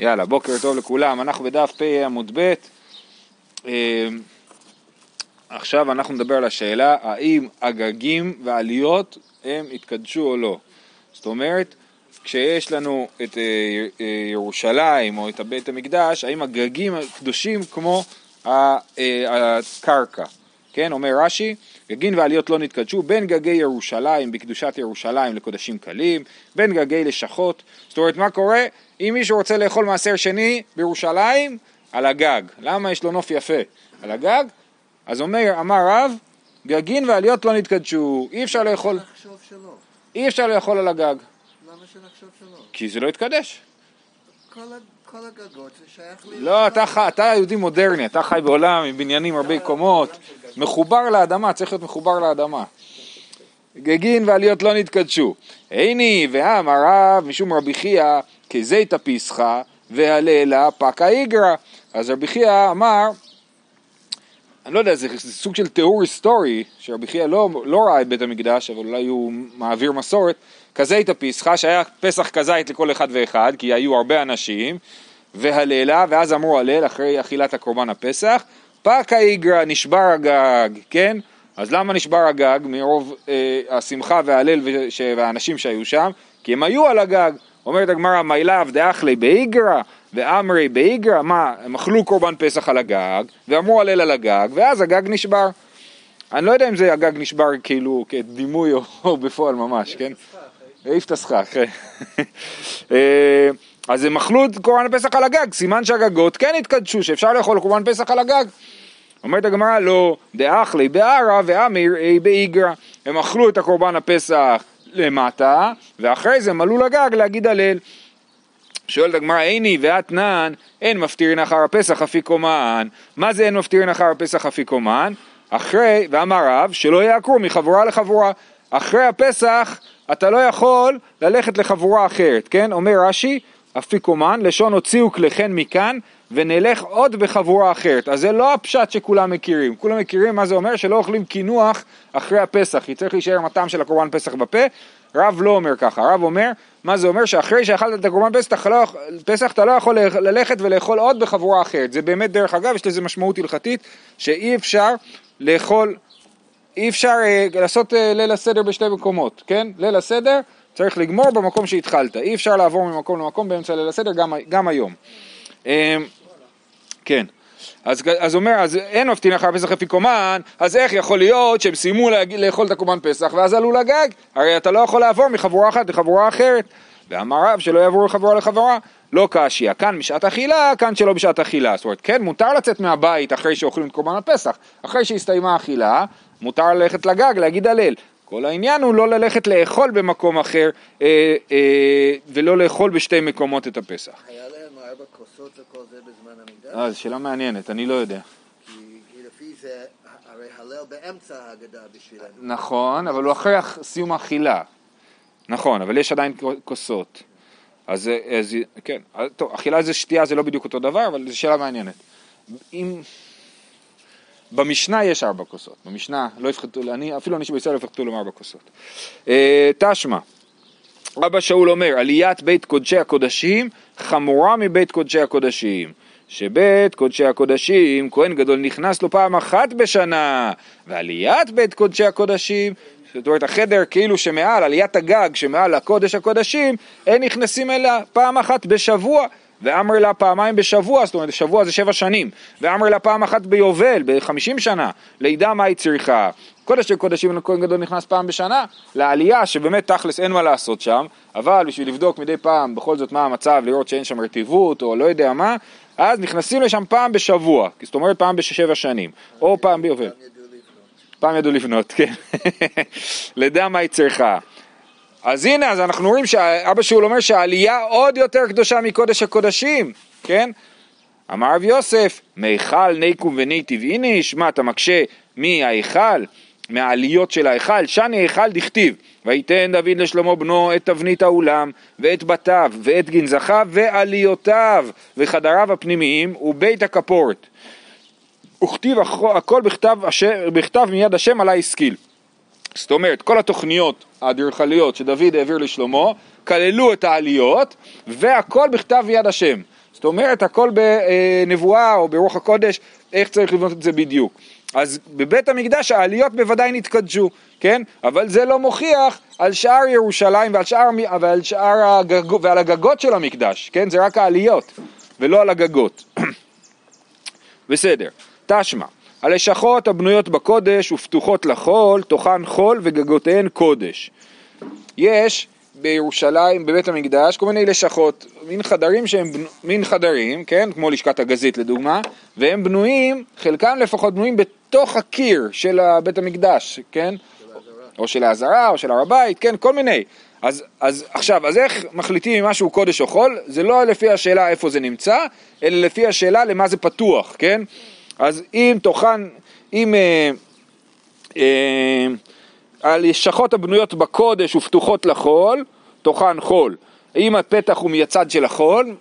יאללה, בוקר טוב לכולם, אנחנו בדף פ עמוד ב', אה, עכשיו אנחנו נדבר על השאלה האם הגגים והעליות הם התקדשו או לא. זאת אומרת, כשיש לנו את אה, אה, ירושלים או את בית המקדש, האם הגגים קדושים כמו הקרקע. כן, אומר רש"י, גגין ועליות לא נתקדשו בין גגי ירושלים בקדושת ירושלים לקודשים קלים, בין גגי לשכות. זאת אומרת, מה קורה? אם מישהו רוצה לאכול מעשר שני בירושלים, על הגג. למה יש לו נוף יפה? על הגג? אז אומר, אמר רב, גגין ועליות לא נתקדשו, אי אפשר לאכול, אי אפשר לאכול על הגג. למה שנחשוב שלא? כי זה לא יתקדש. כל, כל הגגות זה שייך לי. לא, אתה, אתה יהודי מודרני, אתה חי בעולם עם בניינים הרבה קומות, מחובר לאדמה, צריך להיות מחובר לאדמה. גגין ועליות לא נתקדשו. עיני ואמר רב משום רבי חייא כזיתא פיסחא והלילה פקא איגרא. אז רבי חייא אמר, אני לא יודע, זה, זה סוג של תיאור היסטורי, שרבי חייא לא, לא ראה את בית המקדש, אבל אולי הוא מעביר מסורת, כזיתא פיסחא, שהיה פסח כזית לכל אחד ואחד, כי היו הרבה אנשים, והלילה, ואז אמרו הלל אחרי אכילת הקורבן הפסח, פקא איגרא נשבר הגג, כן? אז למה נשבר הגג? מרוב אה, השמחה וההלל והאנשים שהיו שם, כי הם היו על הגג. אומרת הגמרא, מיילב דאכלי באיגרא ואמרי באיגרא, מה, הם אכלו קורבן פסח על הגג, ואמרו הלל על הגג, ואז הגג נשבר. אני לא יודע אם זה הגג נשבר כאילו כדימוי או, או בפועל ממש, כן? העיף את הסכך, אז הם אכלו את קורבן הפסח על הגג, סימן שהגגות כן התקדשו, שאפשר לאכול קורבן פסח על הגג. אומרת הגמרא, לא, דאכלי בערא ואמיר אי באיגרא. הם אכלו את הקורבן הפסח למטה, ואחרי זה הם עלו לגג להגיד הלל. שואלת הגמרא, איני ואתנן, אין מפטירין אחר הפסח אפיקומן. מה זה אין מפטירין אחר הפסח אפיקומן? אחרי, ואמר רב, שלא יעקרו מחבורה לחבורה. אחרי הפסח אתה לא יכול ללכת לחבורה אחרת, כן? אומר רש"י, אפיקומן, לשון הוציאו כליכן מכאן ונלך עוד בחבורה אחרת. אז זה לא הפשט שכולם מכירים. כולם מכירים מה זה אומר שלא אוכלים קינוח אחרי הפסח, כי צריך להישאר עם הטעם של הקורבן פסח בפה. רב לא אומר ככה, רב אומר, מה זה אומר? שאחרי שאכלת את הקורבן פסח, לא, פסח אתה לא יכול ללכת ולאכול עוד בחבורה אחרת. זה באמת, דרך אגב, יש לזה משמעות הלכתית, שאי אפשר לאכול, אי אפשר אה, לעשות אה, ליל הסדר בשתי מקומות, כן? ליל הסדר צריך לגמור במקום שהתחלת, אי אפשר לעבור ממקום למקום באמצע ליל הסדר גם, גם היום. אה, כן. אז, אז אומר, אז אין מפתין אחר פסח אפיקומן, אז איך יכול להיות שהם סיימו לאכול את הקורבן פסח ואז עלו לגג? הרי אתה לא יכול לעבור מחבורה אחת לחבורה אחרת. ואמר רב שלא יעברו מחבורה לחבורה, לא קשיא, כאן בשעת אכילה, כאן שלא בשעת אכילה. זאת אומרת, כן, מותר לצאת מהבית אחרי שאוכלים את קורבן הפסח. אחרי שהסתיימה האכילה, מותר ללכת לגג, להגיד הלל. כל העניין הוא לא ללכת לאכול במקום אחר אה, אה, ולא לאכול בשתי מקומות את הפסח. היה להם ארבע כוסות וכל זה בזמן המקדש? אה, זו שאלה מעניינת, אני לא יודע. כי כי לפי זה, הרי הלל באמצע ההגדה בשבילנו. נכון, אבל הוא אחרי סיום האכילה. נכון, אבל יש עדיין כוסות. אז, אז כן, אז, טוב, אכילה זה שתייה זה לא בדיוק אותו דבר, אבל זו שאלה מעניינת. אם... במשנה יש ארבע כוסות, במשנה לא יפחתו, אני, אפילו אנשים בישראל לא יפחתו להם ארבע כוסות. אה, תשמע, אבא שאול אומר, עליית בית קודשי הקודשים חמורה מבית קודשי הקודשים. שבית קודשי הקודשים, כהן גדול נכנס לו פעם אחת בשנה, ועליית בית קודשי הקודשים, זאת אומרת החדר כאילו שמעל, עליית הגג שמעל הקודש הקודשים, הם נכנסים אליה פעם אחת בשבוע. ואמר לה פעמיים בשבוע, זאת אומרת שבוע זה שבע שנים, ואמר לה פעם אחת ביובל, בחמישים שנה, לידע מה היא צריכה. קודש של קודשים לכהן גדול נכנס פעם בשנה, לעלייה שבאמת תכלס אין מה לעשות שם, אבל בשביל לבדוק מדי פעם בכל זאת מה המצב, לראות שאין שם רטיבות או לא יודע מה, אז נכנסים לשם פעם בשבוע, זאת אומרת פעם בשבע שנים, או פעם ביובל. פעם ידעו לבנות, כן. לדע מה היא צריכה. אז הנה, אז אנחנו רואים שאבא שאול אומר שהעלייה עוד יותר קדושה מקודש הקודשים, כן? אמר רב יוסף, מיכל ניקום וניטיב איניש, מה אתה מקשה מההיכל, מהעליות של ההיכל, שני היכל דכתיב, ויתן דוד לשלמה בנו את תבנית האולם, ואת בתיו, ואת גנזכיו, ועליותיו, וחדריו הפנימיים, ובית הכפורת. וכתיב הכ- הכל בכתב, אשר, בכתב מיד השם עלי השכיל. זאת אומרת, כל התוכניות האדריכליות שדוד העביר לשלמה, כללו את העליות, והכל בכתב יד השם. זאת אומרת, הכל בנבואה או ברוח הקודש, איך צריך לבנות את זה בדיוק. אז בבית המקדש העליות בוודאי נתקדשו, כן? אבל זה לא מוכיח על שאר ירושלים ועל שאר, ועל שאר הגג, ועל הגגות של המקדש, כן? זה רק העליות ולא על הגגות. בסדר, תשמע, הלשכות הבנויות בקודש ופתוחות לחול, תוכן חול וגגותיהן קודש. יש בירושלים, בבית המקדש, כל מיני לשכות, מין חדרים שהם, מין חדרים, כן, כמו לשכת הגזית לדוגמה, והם בנויים, חלקם לפחות בנויים בתוך הקיר של בית המקדש, כן? או של העזרה, או של הר הבית, כן, כל מיני. אז, אז עכשיו, אז איך מחליטים אם משהו קודש או חול? זה לא לפי השאלה איפה זה נמצא, אלא לפי השאלה למה זה פתוח, כן? אז אם תוכן, אם... אה, אה, הלשכות הבנויות בקודש ופתוחות לחול, תוכן חול. אם הפתח הוא מהצד של החול,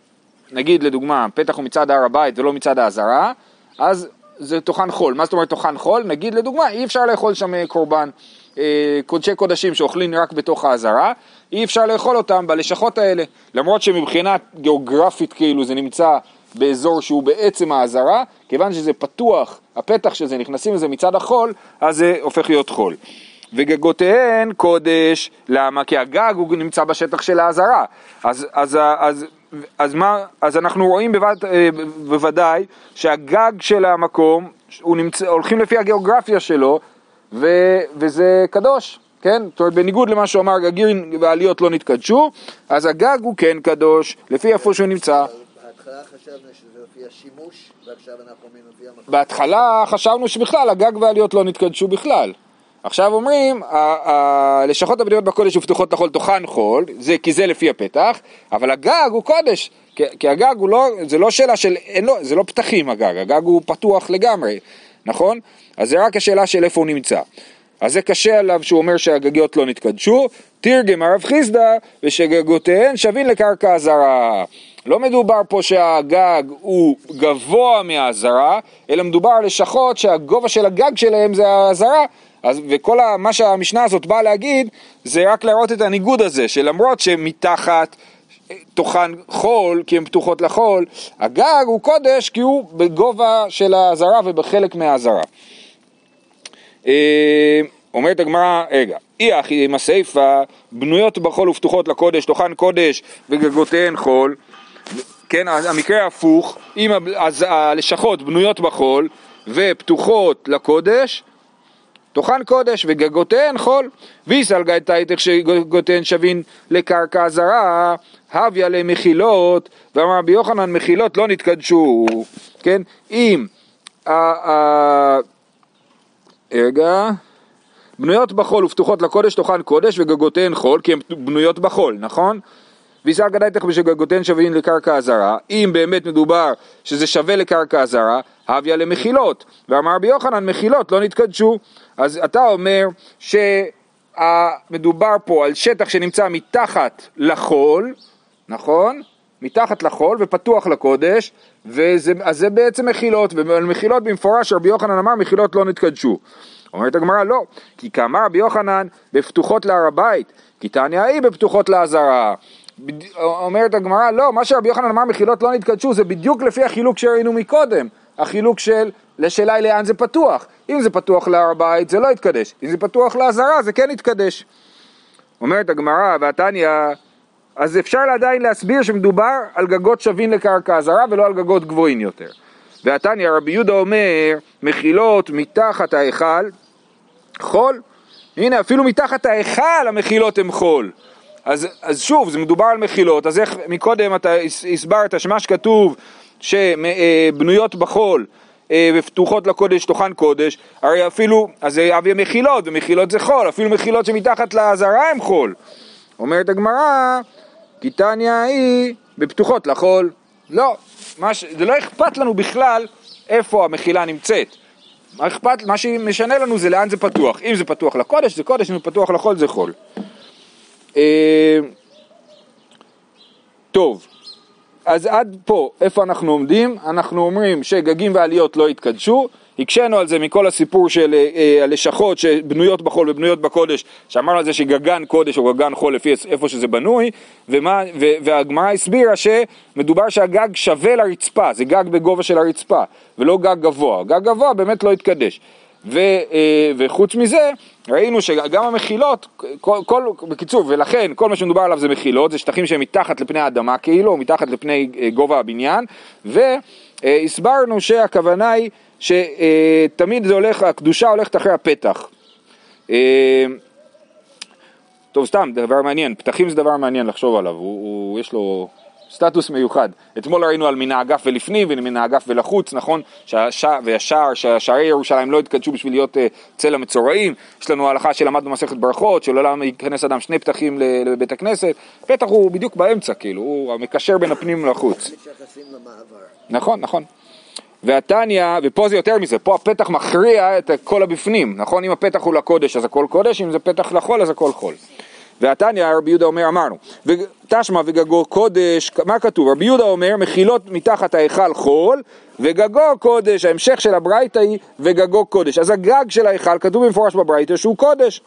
נגיד לדוגמה, הפתח הוא מצד הר הבית ולא מצד העזרה, אז זה תוכן חול. מה זאת אומרת תוכן חול? נגיד לדוגמה, אי אפשר לאכול שם אה, קורבן, אה, קודשי קודשים שאוכלים רק בתוך העזרה, אי אפשר לאכול אותם בלשכות האלה. למרות שמבחינה גיאוגרפית כאילו זה נמצא באזור שהוא בעצם העזרה, כיוון שזה פתוח, הפתח של זה, נכנסים לזה מצד החול, אז זה הופך להיות חול. וגגותיהן קודש, למה? כי הגג הוא נמצא בשטח של העזרה. אז, אז, אז, אז, מה, אז אנחנו רואים בווד, אה, בוודאי שהגג של המקום, נמצא, הולכים לפי הגיאוגרפיה שלו, ו, וזה קדוש, כן? זאת אומרת, בניגוד למה שהוא אמר, גגים ועליות לא נתקדשו, אז הגג הוא כן קדוש, לפי איפה שהוא נמצא. בהתחלה חשבנו שזה לפי השימוש, ועכשיו אנחנו. בהתחלה חשבנו שבכלל הגג והעליות לא נתקדשו בכלל. עכשיו אומרים, הלשכות הבנויות בקודש ופתוחות לכל תוכן חול, זה, כי זה לפי הפתח, אבל הגג הוא קודש, כי, כי הגג הוא לא, זה לא שאלה של, אין לו, זה לא פתחים הגג, הגג הוא פתוח לגמרי, נכון? אז זה רק השאלה של איפה הוא נמצא. אז זה קשה עליו שהוא אומר שהגגיות לא נתקדשו, תרגם הרב חיסדא ושגגותיהן שווים לקרקע הזרה. לא מדובר פה שהגג הוא גבוה מהזרה, אלא מדובר על לשכות שהגובה של הגג שלהם זה הזרה, אז, וכל ה, מה שהמשנה הזאת באה להגיד זה רק להראות את הניגוד הזה שלמרות שמתחת אה, תוכן חול כי הן פתוחות לחול הגג הוא קודש כי הוא בגובה של הזרה ובחלק מהזרה. אה, אומרת הגמרא, רגע, אי אחי עם הסיפה בנויות בחול ופתוחות לקודש, תוכן קודש וגגותיהן חול כן, המקרה ההפוך, אם הלשכות בנויות בחול ופתוחות לקודש, תוכן קודש וגגותיהן חול, ויסל גייתייתך שגגותיהן שווין לקרקע זרה, הביה למחילות, ואמר רבי יוחנן מחילות לא נתקדשו, כן? אם ה... רגע, בנויות בחול ופתוחות לקודש תוכן קודש וגגותיהן חול, כי הן בנויות בחול, נכון? ויסר גדייתך בשגגותיהן שווין לקרקע הזרה, אם באמת מדובר שזה שווה לקרקע הזרה, הביה למחילות, ואמר רבי יוחנן מחילות לא נתקדשו, אז אתה אומר שמדובר פה על שטח שנמצא מתחת לחול, נכון? מתחת לחול ופתוח לקודש, וזה, אז זה בעצם מחילות, ועל מחילות במפורש רבי יוחנן אמר מחילות לא נתקדשו. אומרת הגמרא לא, כי כאמר רבי יוחנן בפתוחות להר הבית, כי תניא היא בפתוחות לעזרה. אומרת הגמרא לא, מה שרבי יוחנן אמר מחילות לא נתקדשו זה בדיוק לפי החילוק שראינו מקודם, החילוק של לשאלה היא לאן זה פתוח. אם זה פתוח להר הבית זה לא יתקדש, אם זה פתוח לעזרה זה כן יתקדש. אומרת הגמרא והתניא, אז אפשר עדיין להסביר שמדובר על גגות שווים לקרקע הזרה ולא על גגות גבוהים יותר. והתניא רבי יהודה אומר מחילות מתחת ההיכל חול, הנה אפילו מתחת ההיכל המחילות הן חול. אז, אז שוב, זה מדובר על מחילות, אז איך מקודם אתה הסברת שמה שכתוב שבנויות בחול אה, ופתוחות לקודש תוכן קודש, הרי אפילו, אז זה אבי מחילות, ומחילות זה חול, אפילו מחילות שמתחת לעזרה הם חול. אומרת הגמרא, כי תניא היא בפתוחות לחול. לא, ש... זה לא אכפת לנו בכלל איפה המחילה נמצאת. מה אכפת, מה שמשנה לנו זה לאן זה פתוח. אם זה פתוח לקודש זה קודש, אם זה פתוח לחול זה חול. אה, טוב, אז עד פה, איפה אנחנו עומדים? אנחנו אומרים שגגים ועליות לא יתקדשו, הקשינו על זה מכל הסיפור של אה, אה, הלשכות שבנויות בחול ובנויות בקודש, שאמרנו על זה שגגן קודש או גגן חול לפי איפה שזה בנוי, והגמרא הסבירה שמדובר שהגג שווה לרצפה, זה גג בגובה של הרצפה, ולא גג גבוה, גג גבוה באמת לא יתקדש. ו, אה, וחוץ מזה, ראינו שגם המחילות, כל, כל, בקיצור, ולכן כל מה שמדובר עליו זה מחילות, זה שטחים שהם מתחת לפני האדמה כאילו, מתחת לפני אה, גובה הבניין, והסברנו שהכוונה היא שתמיד זה הולך, הקדושה הולכת אחרי הפתח. אה, טוב, סתם, דבר מעניין, פתחים זה דבר מעניין לחשוב עליו, הוא, הוא, יש לו סטטוס מיוחד. אתמול ראינו על מן האגף ולפנים ומן האגף ולחוץ, נכון? שהשע, והשער, שהשערי ירושלים לא התקדשו בשביל להיות uh, צל המצורעים. יש לנו הלכה שלמדנו במסכת ברכות, שלעולם ייכנס אדם שני פתחים לבית הכנסת. פתח הוא בדיוק באמצע, כאילו, הוא המקשר בין הפנים לחוץ. נכון, נכון. והתניא, ופה זה יותר מזה, פה הפתח מכריע את כל הבפנים, נכון? אם הפתח הוא לקודש אז הכל קודש, אם זה פתח לחול אז הכל חול. והתניא רבי יהודה אומר אמרנו, תשמע וגגו קודש, מה כתוב? רבי יהודה אומר מחילות מתחת ההיכל חול וגגו קודש, ההמשך של הברייתא היא וגגו קודש. אז הגג של ההיכל כתוב במפורש בברייתא שהוא קודש.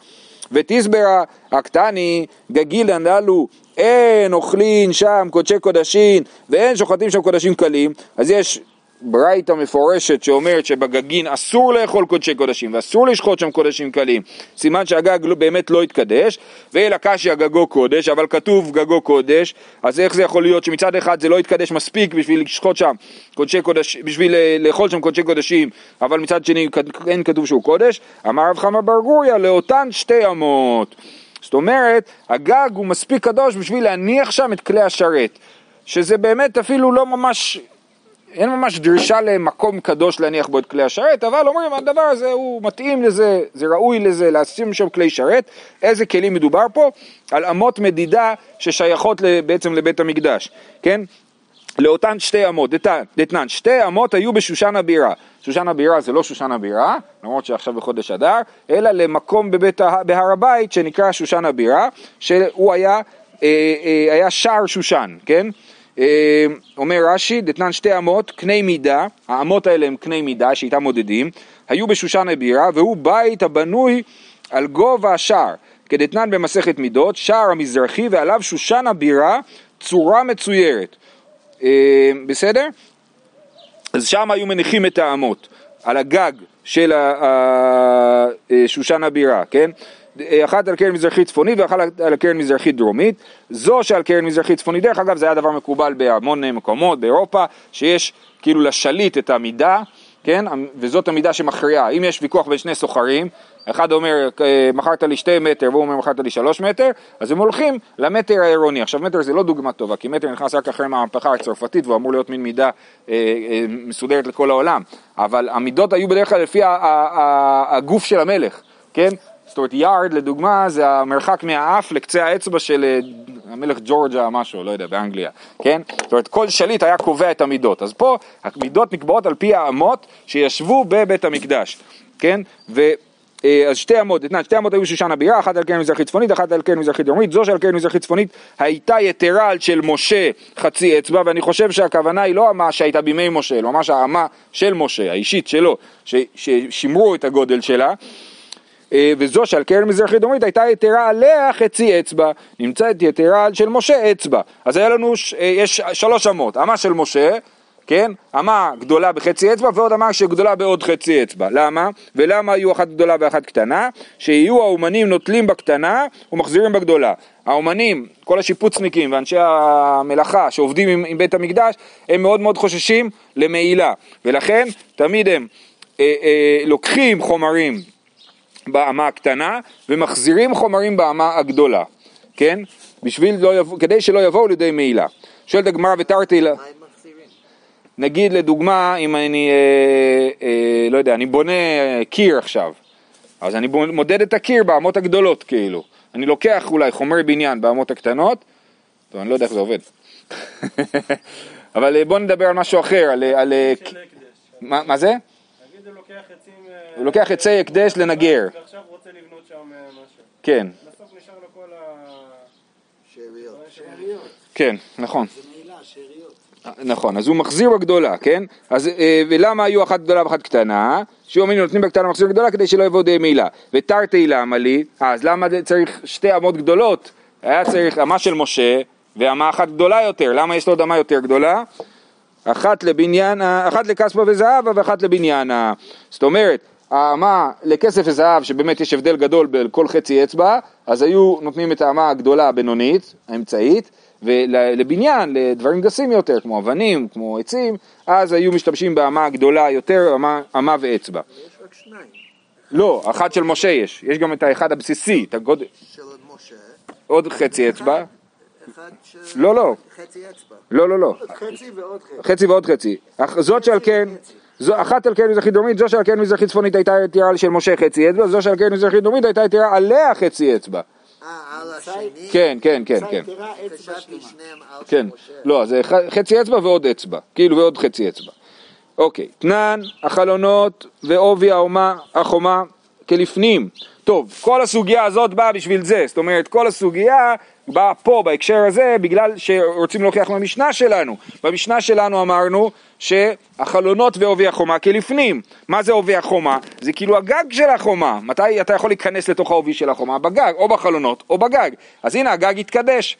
ותסברה הקטני גגילן ללו אין אוכלין שם קודשי קודשין ואין שוחטים שם קודשים קלים אז יש ברייתא מפורשת שאומרת שבגגין אסור לאכול קודשי קודשים ואסור לשחוט שם קודשים קלים, סימן שהגג לא, באמת לא התקדש, ואלא קשיא גגו קודש, אבל כתוב גגו קודש, אז איך זה יכול להיות שמצד אחד זה לא התקדש מספיק בשביל לשחוט שם קודשי קודש, בשביל אה, לאכול שם קודשי קודשים, אבל מצד שני אין כתוב שהוא קודש, אמר רב חמא בר גוריא לאותן שתי אמות. זאת אומרת, הגג הוא מספיק קדוש בשביל להניח שם את כלי השרת, שזה באמת אפילו לא ממש אין ממש דרישה למקום קדוש להניח בו את כלי השרת, אבל אומרים הדבר הזה הוא מתאים לזה, זה ראוי לזה, לשים שם כלי שרת. איזה כלים מדובר פה? על אמות מדידה ששייכות בעצם לבית המקדש, כן? לאותן שתי אמות, דתנן, שתי אמות היו בשושן הבירה. שושן הבירה זה לא שושן הבירה, למרות שעכשיו בחודש אדר, אלא למקום בבית, בהר הבית שנקרא שושן הבירה, שהוא היה, אה, אה, היה שער שושן, כן? אה, אומר רש"י, דתנן שתי אמות, קני מידה, האמות האלה הם קני מידה שאיתם מודדים, היו בשושן הבירה, והוא בית הבנוי על גובה השער, כדתנן במסכת מידות, שער המזרחי ועליו שושן הבירה, צורה מצוירת. אה, בסדר? אז שם היו מניחים את האמות, על הגג של אה, שושן הבירה, כן? אחת על קרן מזרחית צפונית ואחת על קרן מזרחית דרומית. זו שעל קרן מזרחית צפונית, דרך אגב זה היה דבר מקובל בהמון מקומות באירופה, שיש כאילו לשליט את המידה, כן, וזאת המידה שמכריעה. אם יש ויכוח בין שני סוחרים, אחד אומר מכרת לי שתי מטר והוא אומר מכרת לי שלוש מטר, אז הם הולכים למטר העירוני. עכשיו מטר זה לא דוגמה טובה, כי מטר נכנס רק אחרי המהפכה הצרפתית והוא אמור להיות מין מידה אה, אה, מסודרת לכל העולם, אבל המידות היו בדרך כלל לפי הגוף של המלך, כן? זאת אומרת יארד לדוגמה זה המרחק מהאף לקצה האצבע של אה, המלך ג'ורג'ה משהו, לא יודע, באנגליה, כן? זאת אומרת כל שליט היה קובע את המידות, אז פה המידות נקבעות על פי האמות שישבו בבית המקדש, כן? ו... אה, אז שתי אמות, אתנן, שתי אמות היו שושן הבירה, אחת על קרן מזרחית צפונית, אחת על קרן מזרחית דרומית, זו שעל קרן מזרחית צפונית הייתה יתרה על של משה חצי אצבע, ואני חושב שהכוונה היא לא אמה שהייתה בימי משה, אלא ממש האמה של משה, האישית שלו, ששימרו את הגודל שלה, וזו שעל קרן מזרחית דרומית הייתה יתרה עליה חצי אצבע, נמצאת יתרה של משה אצבע. אז היה לנו, אה, יש שלוש אמות, אמה של משה, כן? אמה גדולה בחצי אצבע ועוד אמה שגדולה בעוד חצי אצבע. למה? ולמה היו אחת גדולה ואחת קטנה? שיהיו האומנים נוטלים בקטנה ומחזירים בגדולה. האומנים, כל השיפוצניקים ואנשי המלאכה שעובדים עם, עם בית המקדש, הם מאוד מאוד חוששים למעילה, ולכן תמיד הם אה, אה, לוקחים חומרים באמה הקטנה ומחזירים חומרים באמה הגדולה, כן? בשביל לא יבוא, כדי שלא יבואו לידי מעילה. שואלת הגמרא ותרתי לה... נגיד לדוגמה, אם אני, אה, אה, לא יודע, אני בונה קיר עכשיו, אז אני מודד את הקיר באמות הגדולות כאילו. אני לוקח אולי חומר בניין באמות הקטנות, טוב, אני לא יודע איך זה עובד. אבל אה, בואו נדבר על משהו אחר, על... על... מה, מה זה? הוא לוקח עצי הקדש לנגר. ועכשיו רוצה לבנות שם אה, משהו. כן. בסוף נשאר לו כל ה... שאריות. כן, נכון. זה מעילה, שאריות. נכון, אז הוא מחזיר בגדולה, כן? אז אה, ולמה היו אחת גדולה ואחת קטנה? שיהיו אומרים נותנים בקטנה ומחזיר בגדולה כדי שלא יבוא די מילה. ותרתי למה לי? אה, אז למה צריך שתי אמות גדולות? היה צריך אמה של משה ואמה אחת גדולה יותר, למה יש לו עוד אמה יותר גדולה? אחת לבניין, אחת לכספה וזהבה ואחת לבניינה. זאת אומרת, האמה לכסף וזהב, שבאמת יש הבדל גדול בכל חצי אצבע, אז היו נותנים את האמה הגדולה הבינונית, האמצעית, ולבניין, לדברים גסים יותר, כמו אבנים, כמו עצים, אז היו משתמשים באמה הגדולה יותר, אמה, אמה ואצבע. יש רק שניים. לא, אחת של משה יש, יש גם את האחד הבסיסי, את הגודל, של עוד משה. עוד חצי אצבע, אחד של... לא, לא. חצי אצבע. לא, לא, לא, חצי ועוד חצי. חצי ועוד חצי. זאת שעל כן, זו, אחת על כן מזרחית דרומית, זו שעל כן מזרחית צפונית הייתה יתירה של משה חצי אצבע, זו שעל כן מזרחית דרומית הייתה יתירה עליה חצי אצבע. אה, על השני? כן, כן, כן, כן. כן. לא, זה חצי אצבע ועוד אצבע, כאילו ועוד חצי אצבע. אוקיי, תנן, החלונות ועובי האומה, החומה כלפנים. טוב, כל הסוגיה הזאת באה בשביל זה, זאת אומרת, כל הסוגיה באה פה, בהקשר הזה, בגלל שרוצים להוכיח מהמשנה שלנו. במשנה שלנו אמרנו שהחלונות ועובי החומה כלפנים. מה זה עובי החומה? זה כאילו הגג של החומה. מתי אתה יכול להיכנס לתוך העובי של החומה? בגג, או בחלונות או בגג. אז הנה הגג התקדש.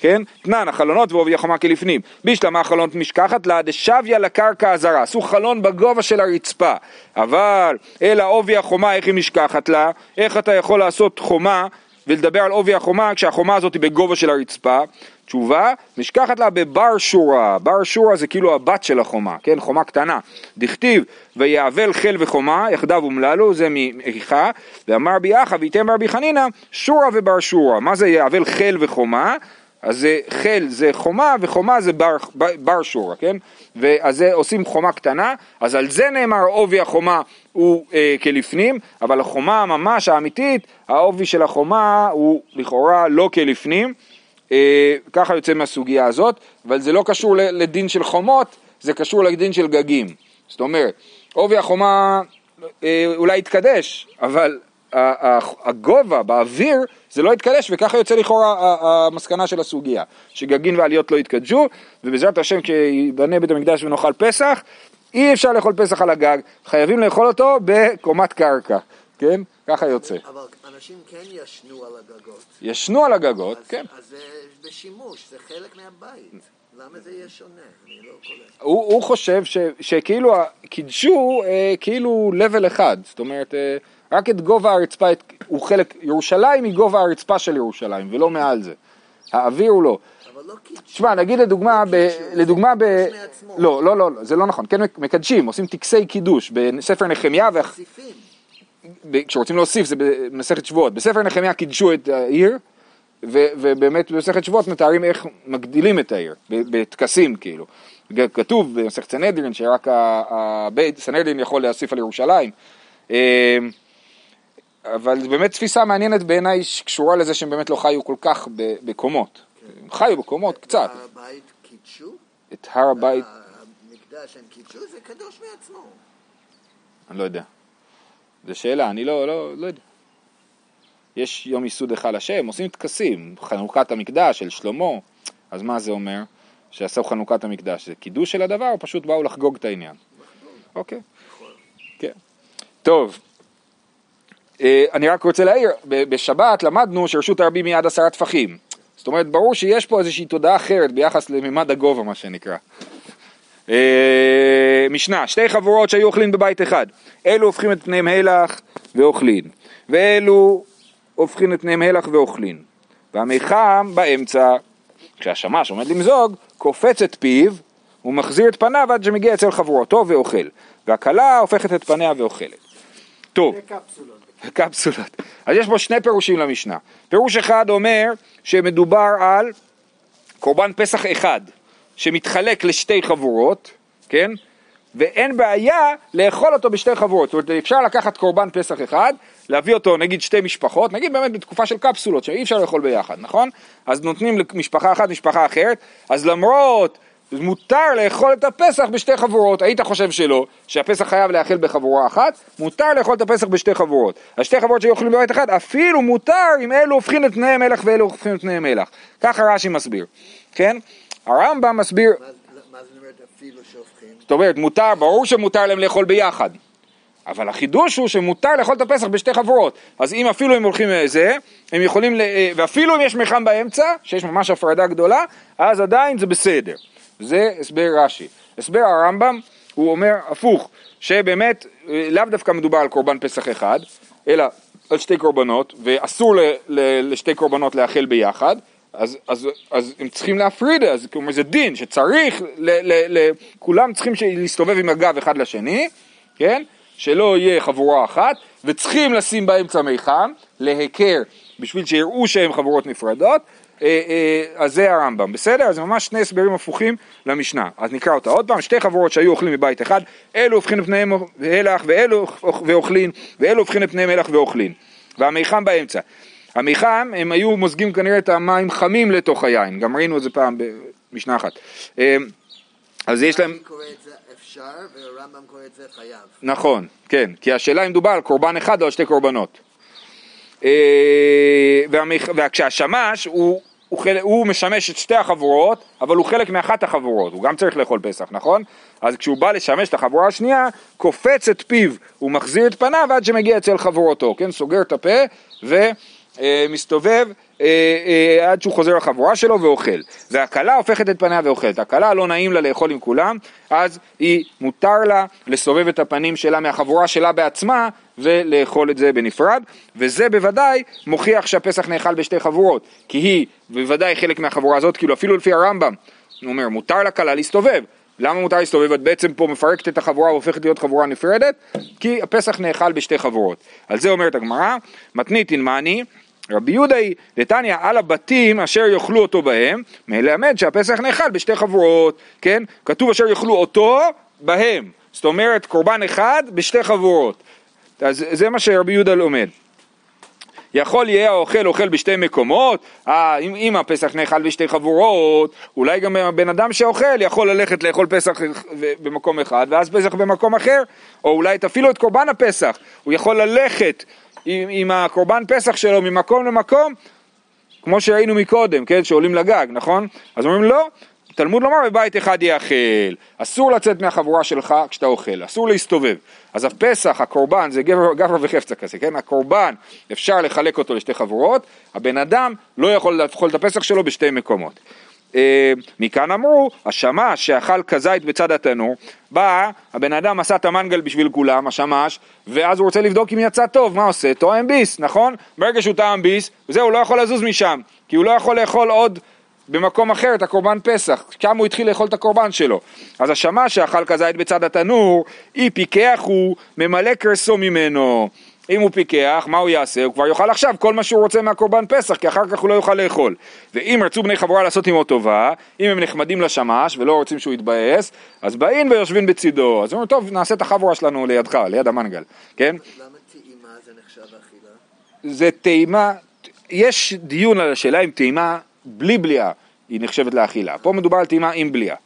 כן? תנן, החלונות ועובי החומה כלפנים. בישלמה החלונות משכחת לה דשביה לקרקע הזרה. עשו חלון בגובה של הרצפה. אבל אלא עובי החומה, איך היא משכחת לה? איך אתה יכול לעשות חומה ולדבר על עובי החומה כשהחומה הזאת היא בגובה של הרצפה? תשובה, משכחת לה בבר שורה. בר שורה זה כאילו הבת של החומה, כן? חומה קטנה. דכתיב, ויעבל חיל וחומה, יחדיו אומללו, זה מאיכה, ואמר רבי אחא וייתם רבי חנינא, שורה ובר שורה. מה זה יעבל חיל וחומה? אז חיל זה חומה וחומה זה בר, בר, שורה, כן? ואז עושים חומה קטנה, אז על זה נאמר עובי החומה הוא אה, כלפנים, אבל החומה ממש האמיתית, העובי של החומה הוא לכאורה לא כלפנים, אה, ככה יוצא מהסוגיה הזאת, אבל זה לא קשור לדין של חומות, זה קשור לדין של גגים. זאת אומרת, עובי החומה אה, אולי יתקדש, אבל הגובה באוויר זה לא יתקדש וככה יוצא לכאורה המסקנה של הסוגיה שגגין ועליות לא יתקדשו ובעזרת השם כשיבנה בית המקדש ונאכל פסח אי אפשר לאכול פסח על הגג חייבים לאכול אותו בקומת קרקע כן ככה יוצא אבל אנשים כן ישנו על הגגות. ישנו על הגגות אז- כן אז זה בשימוש, זה חלק מהבית. למה זה יהיה שונה? אני לא קולט. הוא, הוא חושב ש, שכאילו קידשו אה, כאילו level אחד, זאת אומרת אה, רק את גובה הרצפה, את, הוא חלק, ירושלים היא גובה הרצפה של ירושלים ולא מעל זה, האוויר הוא לא. אבל לא קידשו. תשמע, נגיד לדוגמה, ב, קידשו, זה לדוגמה ב... לא, לא, לא, לא, זה לא נכון, כן מקדשים, עושים טקסי קידוש, בספר נחמיה, מוסיפים. ב- כשרוצים להוסיף זה במסכת שבועות, בספר נחמיה קידשו את העיר, ו- ובאמת במסכת שבועות מתארים איך מגדילים את העיר, ב- בטקסים כאילו. כתוב במסכת סנהדרין שרק הבית סנהדרין יכול להוסיף על ירושלים. אבל זו באמת תפיסה מעניינת בעיניי שקשורה לזה שהם באמת לא חיו כל כך בקומות. הם חיו בקומות קצת. הבית קידשו? את הר הבית, המקדש הם קידשו? זה קדוש מעצמו. אני לא יודע. זו שאלה, אני לא, לא, לא יודע. יש יום ייסוד היכל השם, עושים טקסים, חנוכת המקדש של שלמה, אז מה זה אומר? שעשו חנוכת המקדש, זה קידוש של הדבר או פשוט באו לחגוג את העניין? אוקיי, כן. טוב, אני רק רוצה להעיר, בשבת למדנו שרשות הרבים היא עד עשרה טפחים. זאת אומרת, ברור שיש פה איזושהי תודעה אחרת ביחס לממד הגובה, מה שנקרא. אה, משנה, שתי חבורות שהיו אוכלים בבית אחד, אלו הופכים את פניהם הלך ואוכלים, ואלו הופכים את פניהם הלך ואוכלים, והמיחם באמצע, כשהשמש עומד למזוג, קופץ את פיו ומחזיר את פניו עד שמגיע אצל חברותו ואוכל, והכלה הופכת את פניה ואוכלת. טוב, קפסולות. קפסולות. אז יש פה שני פירושים למשנה. פירוש אחד אומר שמדובר על קורבן פסח אחד שמתחלק לשתי חבורות, כן? ואין בעיה לאכול אותו בשתי חבורות. זאת אומרת, אפשר לקחת קורבן פסח אחד, להביא אותו נגיד שתי משפחות, נגיד באמת בתקופה של קפסולות שאי אפשר לאכול ביחד, נכון? אז נותנים למשפחה אחת, משפחה אחרת, אז למרות מותר לאכול את הפסח בשתי חבורות, היית חושב שלא, שהפסח חייב לאכול בחבורה אחת, מותר לאכול את הפסח בשתי חבורות. אז שתי חבורות שהיו אוכלים בבית אחד, אפילו מותר אם אלו הופכים את פניהם מלח ואלו הופכים את פניהם מלח. ככה רש"י מסביר, כן? הרמב"ם מסביר, מה מה זה אפילו שופכים. זאת אומרת, מותר, ברור שמותר להם לאכול ביחד. אבל החידוש הוא שמותר לאכול את הפסח בשתי חבורות. אז אם אפילו הם הולכים לזה, הם יכולים, ל... אה, ואפילו אם יש מרחם באמצע, שיש ממש הפרדה גדולה, אז עדיין זה בסדר. זה הסבר רש"י. הסבר הרמב"ם, הוא אומר הפוך, שבאמת אה, לאו דווקא מדובר על קורבן פסח אחד, אלא על שתי קורבנות, ואסור ל, ל, לשתי קורבנות לאכל ביחד, אז, אז, אז הם צריכים להפריד, אז כלומר זה דין שצריך, ל, ל, ל, כולם צריכים להסתובב עם הגב אחד לשני, כן? שלא יהיה חבורה אחת, וצריכים לשים באמצע מיחם, להיכר, בשביל שיראו שהם חבורות נפרדות, אז זה הרמב"ם, בסדר? אז זה ממש שני הסברים הפוכים למשנה. אז נקרא אותה עוד פעם, שתי חבורות שהיו אוכלים מבית אחד, אלו הופכים לפניהם הלך ואלו ואוכלין, ואלו הופכים לפניהם הלך ואוכלין. והמיחם באמצע. המיחם, הם היו מוזגים כנראה את המים חמים לתוך היין, גם ראינו את זה פעם במשנה אחת. אה, אז יש להם... אפשר, והרמב"ם קורא את זה חייב. נכון, כן, כי השאלה אם דובר על קורבן אחד או על שתי קורבנות. וכשהשמש הוא, הוא, חלק, הוא משמש את שתי החבורות, אבל הוא חלק מאחת החבורות, הוא גם צריך לאכול פסח, נכון? אז כשהוא בא לשמש את החבורה השנייה, קופץ את פיו, הוא מחזיר את פניו עד שמגיע אצל חברותו, כן? סוגר את הפה ומסתובב אה, אה, עד שהוא חוזר לחבורה שלו ואוכל. והכלה הופכת את פניה ואוכלת. הכלה לא נעים לה לאכול עם כולם, אז היא מותר לה לסובב את הפנים שלה מהחבורה שלה בעצמה ולאכול את זה בנפרד, וזה בוודאי מוכיח שהפסח נאכל בשתי חבורות, כי היא בוודאי חלק מהחבורה הזאת, כאילו אפילו לפי הרמב"ם, הוא אומר, מותר לכלה להסתובב. למה מותר להסתובב? את בעצם פה מפרקת את החבורה והופכת להיות חבורה נפרדת, כי הפסח נאכל בשתי חבורות. על זה אומרת הגמרא, מתניתין מאני, רבי יהודה היא, דתניא על הבתים אשר יאכלו אותו בהם, מלמד שהפסח נאכל בשתי חבורות, כן? כתוב אשר יאכלו אותו בהם, זאת אומרת קורבן אחד בשתי חבורות. אז זה מה שרבי יהודה לומד. יכול יהיה האוכל אוכל בשתי מקומות, אה, אם, אם הפסח נאכל בשתי חבורות, אולי גם הבן אדם שאוכל יכול ללכת לאכול פסח במקום אחד ואז פסח במקום אחר, או אולי אפילו את קורבן הפסח, הוא יכול ללכת עם, עם הקורבן פסח שלו ממקום למקום, כמו שראינו מקודם, כן, שעולים לגג, נכון? אז אומרים לא, תלמוד לומר בבית אחד יאכל, אסור לצאת מהחבורה שלך כשאתה אוכל, אסור להסתובב. אז הפסח, הקורבן, זה גבר, גבר וחפצה כזה, כן? הקורבן, אפשר לחלק אותו לשתי חבורות, הבן אדם לא יכול לאכול את הפסח שלו בשתי מקומות. אה, מכאן אמרו, השמש שאכל כזית בצד התנור, בא, הבן אדם עשה את המנגל בשביל כולם, השמש, ואז הוא רוצה לבדוק אם יצא טוב, מה עושה? טועם ביס, נכון? ברגע שהוא טעם ביס, זהו, הוא לא יכול לזוז משם, כי הוא לא יכול לאכול עוד במקום אחר את הקורבן פסח, שם הוא התחיל לאכול את הקורבן שלו. אז השמש שאכל כזית בצד התנור, אי פיקח הוא ממלא קרסו ממנו. אם הוא פיקח, מה הוא יעשה? הוא כבר יאכל עכשיו כל מה שהוא רוצה מהקורבן פסח, כי אחר כך הוא לא יוכל לאכול. ואם רצו בני חברה לעשות עמו טובה, אם הם נחמדים לשמש ולא רוצים שהוא יתבאס, אז באים ויושבים בצידו. אז הוא אומר, טוב, נעשה את החבורה שלנו לידך, ליד המנגל, כן? למה טעימה זה נחשב אכילה? זה טעימה, יש דיון על השאלה אם טעימה בלי בליעה היא נחשבת לאכילה. פה מדובר על טעימה עם בליעה.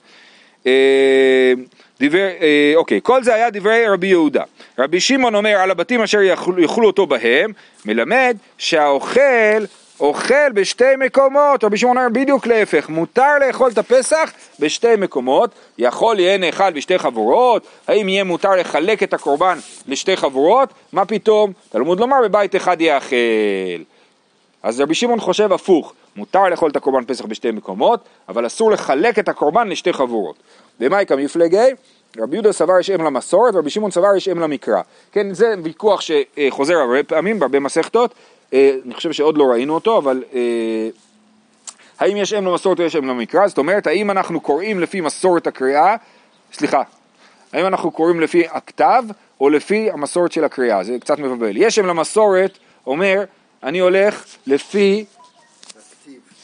אה, דיבר, אה, אוקיי, כל זה היה דברי רבי יהודה. רבי שמעון אומר על הבתים אשר יאכלו אותו בהם, מלמד שהאוכל אוכל בשתי מקומות, רבי שמעון אומר בדיוק להפך, מותר לאכול את הפסח בשתי מקומות, יכול יהיה נאכל בשתי חבורות, האם יהיה מותר לחלק את הקורבן לשתי חבורות? מה פתאום? תלמוד לומר בבית אחד יאכל. אז רבי שמעון חושב הפוך, מותר לאכול את הקורבן פסח בשתי מקומות, אבל אסור לחלק את הקורבן לשתי חבורות. ומאי מפלגי? רבי יהודה סבר יש אם למסורת, ורבי שמעון סבר יש אם למקרא. כן, זה ויכוח שחוזר הרבה פעמים בהרבה מסכתות, אה, אני חושב שעוד לא ראינו אותו, אבל אה, האם יש אם למסורת או יש אם למקרא? זאת אומרת, האם אנחנו קוראים לפי מסורת הקריאה, סליחה, האם אנחנו קוראים לפי הכתב או לפי המסורת של הקריאה? זה קצת מבלבל. יש אם למסורת אומר, אני הולך לפי...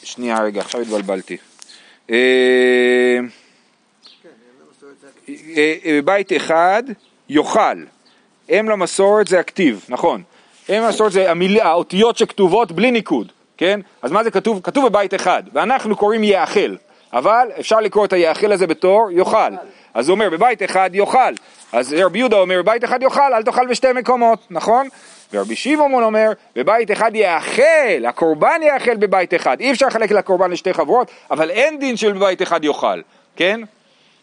שנייה רגע, עכשיו התבלבלתי. אה, אה, אה, בית אחד יאכל, אם למסורת זה הכתיב, נכון. אם למסורת זה. האותיות שכתובות בלי ניקוד, כן? אז מה זה כתוב? כתוב בבית אחד, ואנחנו קוראים יאכל, אבל אפשר לקרוא את היאכל הזה בתור יאכל. אז הוא אומר בבית אחד יאכל, אז רבי יהודה אומר בבית אחד יאכל, אל תאכל בשתי מקומות, נכון? ורבי שמעון אומר, בבית אחד יאכל, הקורבן יאכל בבית אחד. אי אפשר לחלק לקורבן לשתי חברות, אבל אין דין של בבית אחד יאכל, כן?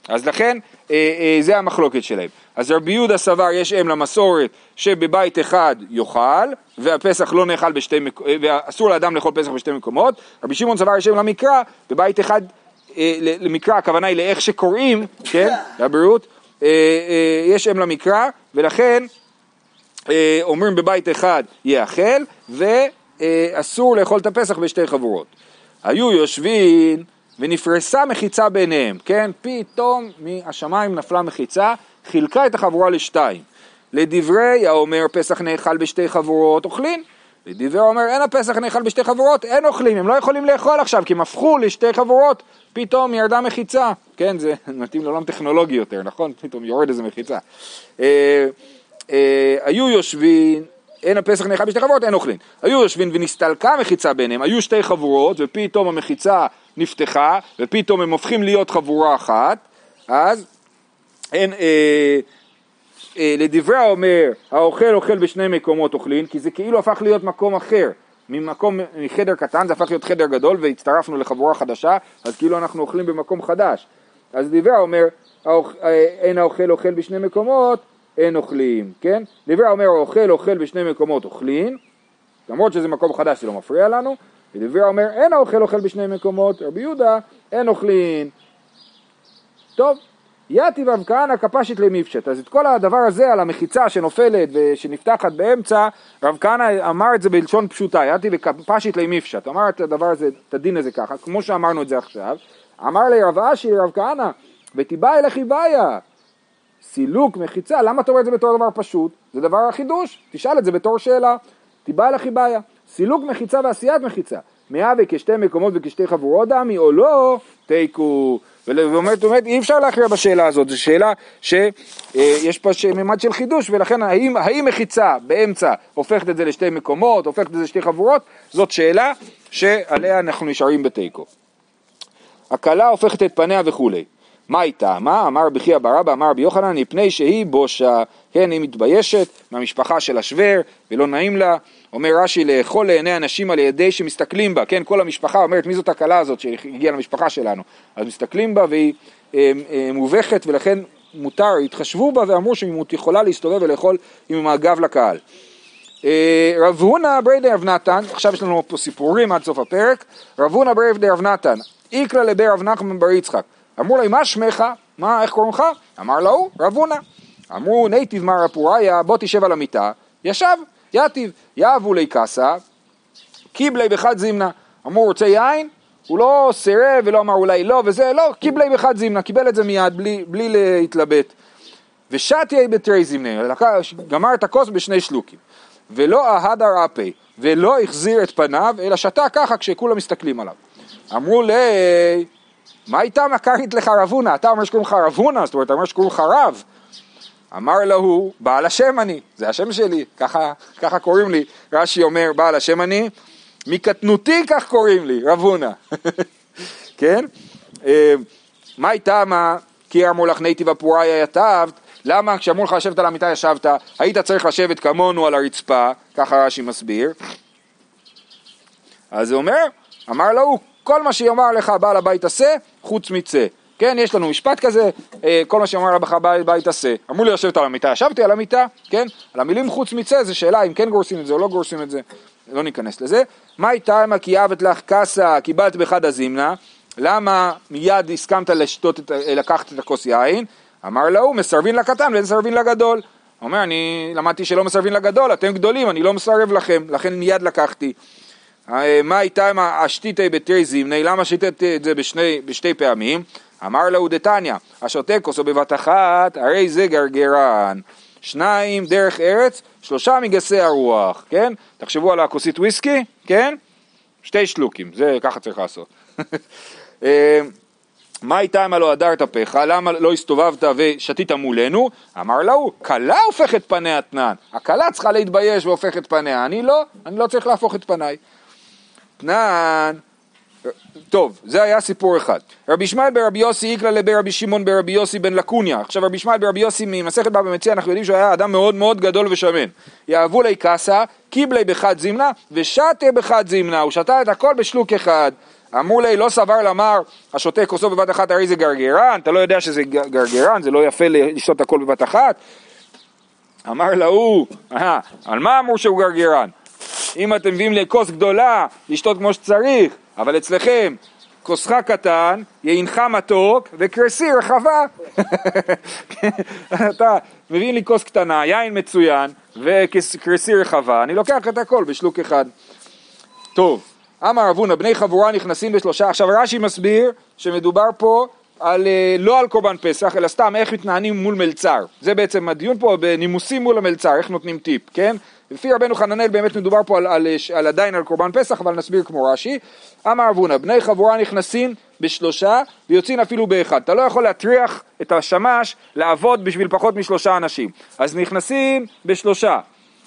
אז לכן אה, אה, זה המחלוקת שלהם. אז רבי יהודה סבר יש אם למסורת שבבית אחד יאכל והפסח לא נאכל בשתי מקומות, ואסור לאדם לאכול פסח בשתי מקומות, רבי שמעון סבר יש אם למקרא, בבית אחד, אה, למקרא הכוונה היא לאיך שקוראים, כן, לבריאות, אה, אה, יש אם למקרא ולכן אה, אומרים בבית אחד יאכל ואסור לאכול את הפסח בשתי חבורות. היו יושבים ונפרסה מחיצה ביניהם, כן? פתאום מהשמיים נפלה מחיצה, חילקה את החבורה לשתיים. לדברי האומר פסח נאכל בשתי חבורות אוכלין, לדברי האומר אין הפסח נאכל בשתי חבורות, אין אוכלים, הם לא יכולים לאכול עכשיו כי הם הפכו לשתי חבורות, פתאום ירדה מחיצה, כן? זה מתאים לעולם טכנולוגי יותר, נכון? פתאום יורד איזה מחיצה. אה, אה, היו יושבים אין הפסח נאכל בשתי חבורות, אין אוכלים. היו יושבים ונסתלקה מחיצה ביניהם, היו שתי חבורות, ופתאום המחיצה נפתחה, ופתאום הם הופכים להיות חבורה אחת, אז אין, אה, לדברי האומר, האוכל אוכל בשני מקומות אוכלים, כי זה כאילו הפך להיות מקום אחר. ממקום, מחדר קטן זה הפך להיות חדר גדול והצטרפנו לחבורה חדשה, אז כאילו אנחנו אוכלים במקום חדש. אז דברי האומר, אה, אין האוכל אוכל בשני מקומות, אין אוכלים, כן? דברי האומר אוכל אוכל בשני מקומות אוכלים, למרות שזה מקום חדש זה לא מפריע לנו, ודברי האומר אין האוכל אוכל בשני מקומות, רבי יהודה אין אוכלים. טוב, יתיב רב כהנא כפשית למפשט, אז את כל הדבר הזה על המחיצה שנופלת ושנפתחת באמצע, רב כהנא אמר את זה בלשון פשוטה, יתיב וכפשית למפשט, אמר את הדבר הזה, את הדין הזה ככה, כמו שאמרנו את זה עכשיו, אמר לי רב אשי רב כהנא, ותיבאי לחיבאיה, סילוק, מחיצה, למה אתה אומר את זה בתור דבר פשוט? זה דבר החידוש, תשאל את זה בתור שאלה. תיבא לך בעיה. סילוק מחיצה ועשיית מחיצה. מהווה כשתי מקומות וכשתי חבורות דמי או לא, תיקו. ובאמת באמת אי אפשר להכריע בשאלה הזאת, זו שאלה שיש פה מימד של חידוש ולכן האם, האם מחיצה באמצע הופכת את זה לשתי מקומות, הופכת את זה לשתי חבורות, זאת שאלה שעליה אנחנו נשארים בתיקו. הכלה הופכת את פניה וכולי. מה איתה? מה? אמר רבי חייא ברבא, אמר רבי יוחנן, מפני שהיא בושה, כן, היא מתביישת מהמשפחה של השוור, ולא נעים לה. אומר רש"י, לאכול לעיני אנשים על ידי שמסתכלים בה, כן, כל המשפחה אומרת, מי זאת הכלה הזאת שהגיעה למשפחה שלנו? אז מסתכלים בה והיא אה, אה, מובכת, ולכן מותר, התחשבו בה ואמרו שהיא יכולה להסתובב ולאכול עם הגב לקהל. אה, רב הונא ברי רב נתן, עכשיו יש לנו פה סיפורים עד סוף הפרק, רב הונא ברי רב נתן, איקרא לבי רב נחמן בר יצחק, אמרו לי, מה שמך? מה, איך קוראים לך? אמר לו, רב הונא. אמרו, נייטיב מר הפוריה, בוא תשב על המיטה. ישב, יתיב, יאבו לי קסה, קיבלי בחד זימנה. אמרו, רוצה יין? הוא לא סירב ולא אמר אולי לא וזה, לא, קיבלי בחד זימנה, קיבל את זה מיד בלי, בלי להתלבט. ושתיה בתרי זימנה, גמר את הכוס בשני שלוקים. ולא אהדר אפי, ולא החזיר את פניו, אלא שתה ככה כשכולם מסתכלים עליו. אמרו לי, מה איתה רב הונא? אתה אומר שקוראים לך רב הונא, זאת אומרת, אתה אומר שקוראים לך רב. אמר להוא, בעל השם אני, זה השם שלי, ככה, ככה קוראים לי. רש"י אומר, בעל השם אני, מקטנותי כך קוראים לי, רב הונא. כן? אה, מה איתה מה? כי אמרו לך נייטיב הפוריה יתבת, למה כשאמרו לך לשבת על המיטה ישבת, היית צריך לשבת כמונו על הרצפה, ככה רש"י מסביר. אז הוא אומר, אמר להוא, כל מה שיאמר לך בעל הבית עשה, חוץ מצא. כן, יש לנו משפט כזה, אה, כל מה שאומר לך בעל הבית עשה. אמרו לי לשבת על המיטה, ישבתי על המיטה, כן? על המילים חוץ מצא זה שאלה אם כן גורסים את זה או לא גורסים את זה, לא ניכנס לזה. מה איתה מה כי אבת לך קסה, קיבלת בחד הזימנה, למה מיד הסכמת לשתות, את, לקחת את הכוס יין? אמר לו, מסרבין לקטן ומסרבין לגדול. הוא אומר, אני למדתי שלא מסרבין לגדול, אתם גדולים, אני לא מסרב לכם, לכן מיד לקחתי. אה, מה איתה עם השתיתי בתרי זימני, למה שיטת את זה בשני, בשתי פעמים? אמר לו דתניא, השותה כוסו בבת אחת, הרי זה גרגרן. שניים דרך ארץ, שלושה מגסי הרוח, כן? תחשבו על הכוסית וויסקי, כן? שתי שלוקים, זה ככה צריך לעשות. אה, מה איתה אם הלא הדרת פך, למה לא הסתובבת ושתית מולנו? אמר לו, כלה הופכת פניה תנן, הכלה צריכה להתבייש והופכת פניה, אני לא, אני לא צריך להפוך את פניי. תנן, טוב, זה היה סיפור אחד. רבי ישמעאל ברבי יוסי איקלה לבי רבי שמעון ברבי יוסי בן לקוניה. עכשיו רבי ישמעאל ברבי יוסי ממסכת בבא מציע, אנחנו יודעים שהוא היה אדם מאוד מאוד גדול ושמן. יאהבו לי קסה, קיבלי בחד זימנה ושתה בחד זימנה, הוא שתה את הכל בשלוק אחד. אמרו לי, לא סבר למר, השותה כוסו בבת אחת הרי זה גרגרן, אתה לא יודע שזה גרגרן, זה לא יפה לשתות הכל בבת אחת? אמר להוא, "אה, על מה אמרו שהוא גרגרן? אם אתם מביאים לי כוס גדולה, לשתות כמו שצריך, אבל אצלכם כוסך קטן, יינך מתוק וקרסי רחבה. אתה מביא לי כוס קטנה, יין מצוין וקרסי רחבה, אני לוקח את הכל בשלוק אחד. טוב, אמר אבונה, בני חבורה נכנסים בשלושה, עכשיו רש"י מסביר שמדובר פה על, אה, לא על קורבן פסח, אלא סתם איך מתנהנים מול מלצר. זה בעצם הדיון פה בנימוסים מול המלצר, איך נותנים טיפ, כן? לפי רבנו חננאל באמת מדובר פה על, על, על עדיין על קורבן פסח, אבל נסביר כמו רש"י. אמר אבונה, בני חבורה נכנסים בשלושה ויוצאים אפילו באחד. אתה לא יכול להטריח את השמש לעבוד בשביל פחות משלושה אנשים. אז נכנסים בשלושה.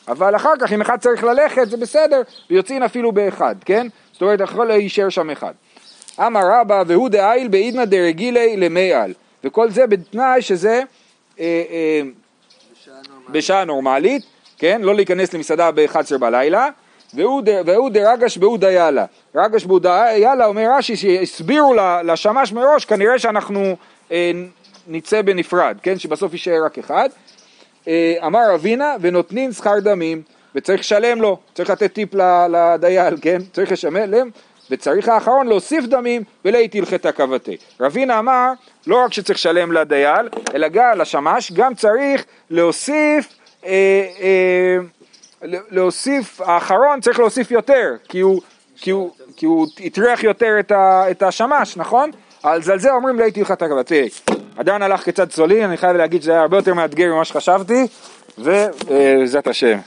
אבל אחר כך אם אחד צריך ללכת זה בסדר, ויוצאים אפילו באחד, כן? זאת אומרת, יכול להישאר שם אחד. אמר רבא והוא דאיל בעידנא דרגילי למעל, וכל זה בתנאי שזה אה, אה, בשעה נורמלית. כן? לא להיכנס למסעדה ב-11 בלילה, והוא דרגש בהוא דיילה. רגש בהוא דיילה אומר רש"י שהסבירו לשמש מראש, כנראה שאנחנו אה, נצא בנפרד, כן? שבסוף יישאר רק אחד. אה, אמר אבינה ונותנים שכר דמים וצריך לשלם לו, צריך לתת טיפ לדייל, כן? צריך לשלם וצריך האחרון להוסיף דמים ולהטיל חטא כבתי. רבינה אמר לא רק שצריך לשלם לדייל, אלא גם לשמש, גם צריך להוסיף, להוסיף, האחרון צריך להוסיף יותר, כי הוא, הטריח יותר את, השמש, נכון? אז על זה אומרים להטיל חטא כבתי. עדיין הלך כצד צולי, אני חייב להגיד שזה היה הרבה יותר מאתגר ממה שחשבתי, ובעזרת השם,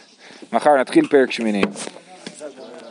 מחר נתחיל פרק שמיני.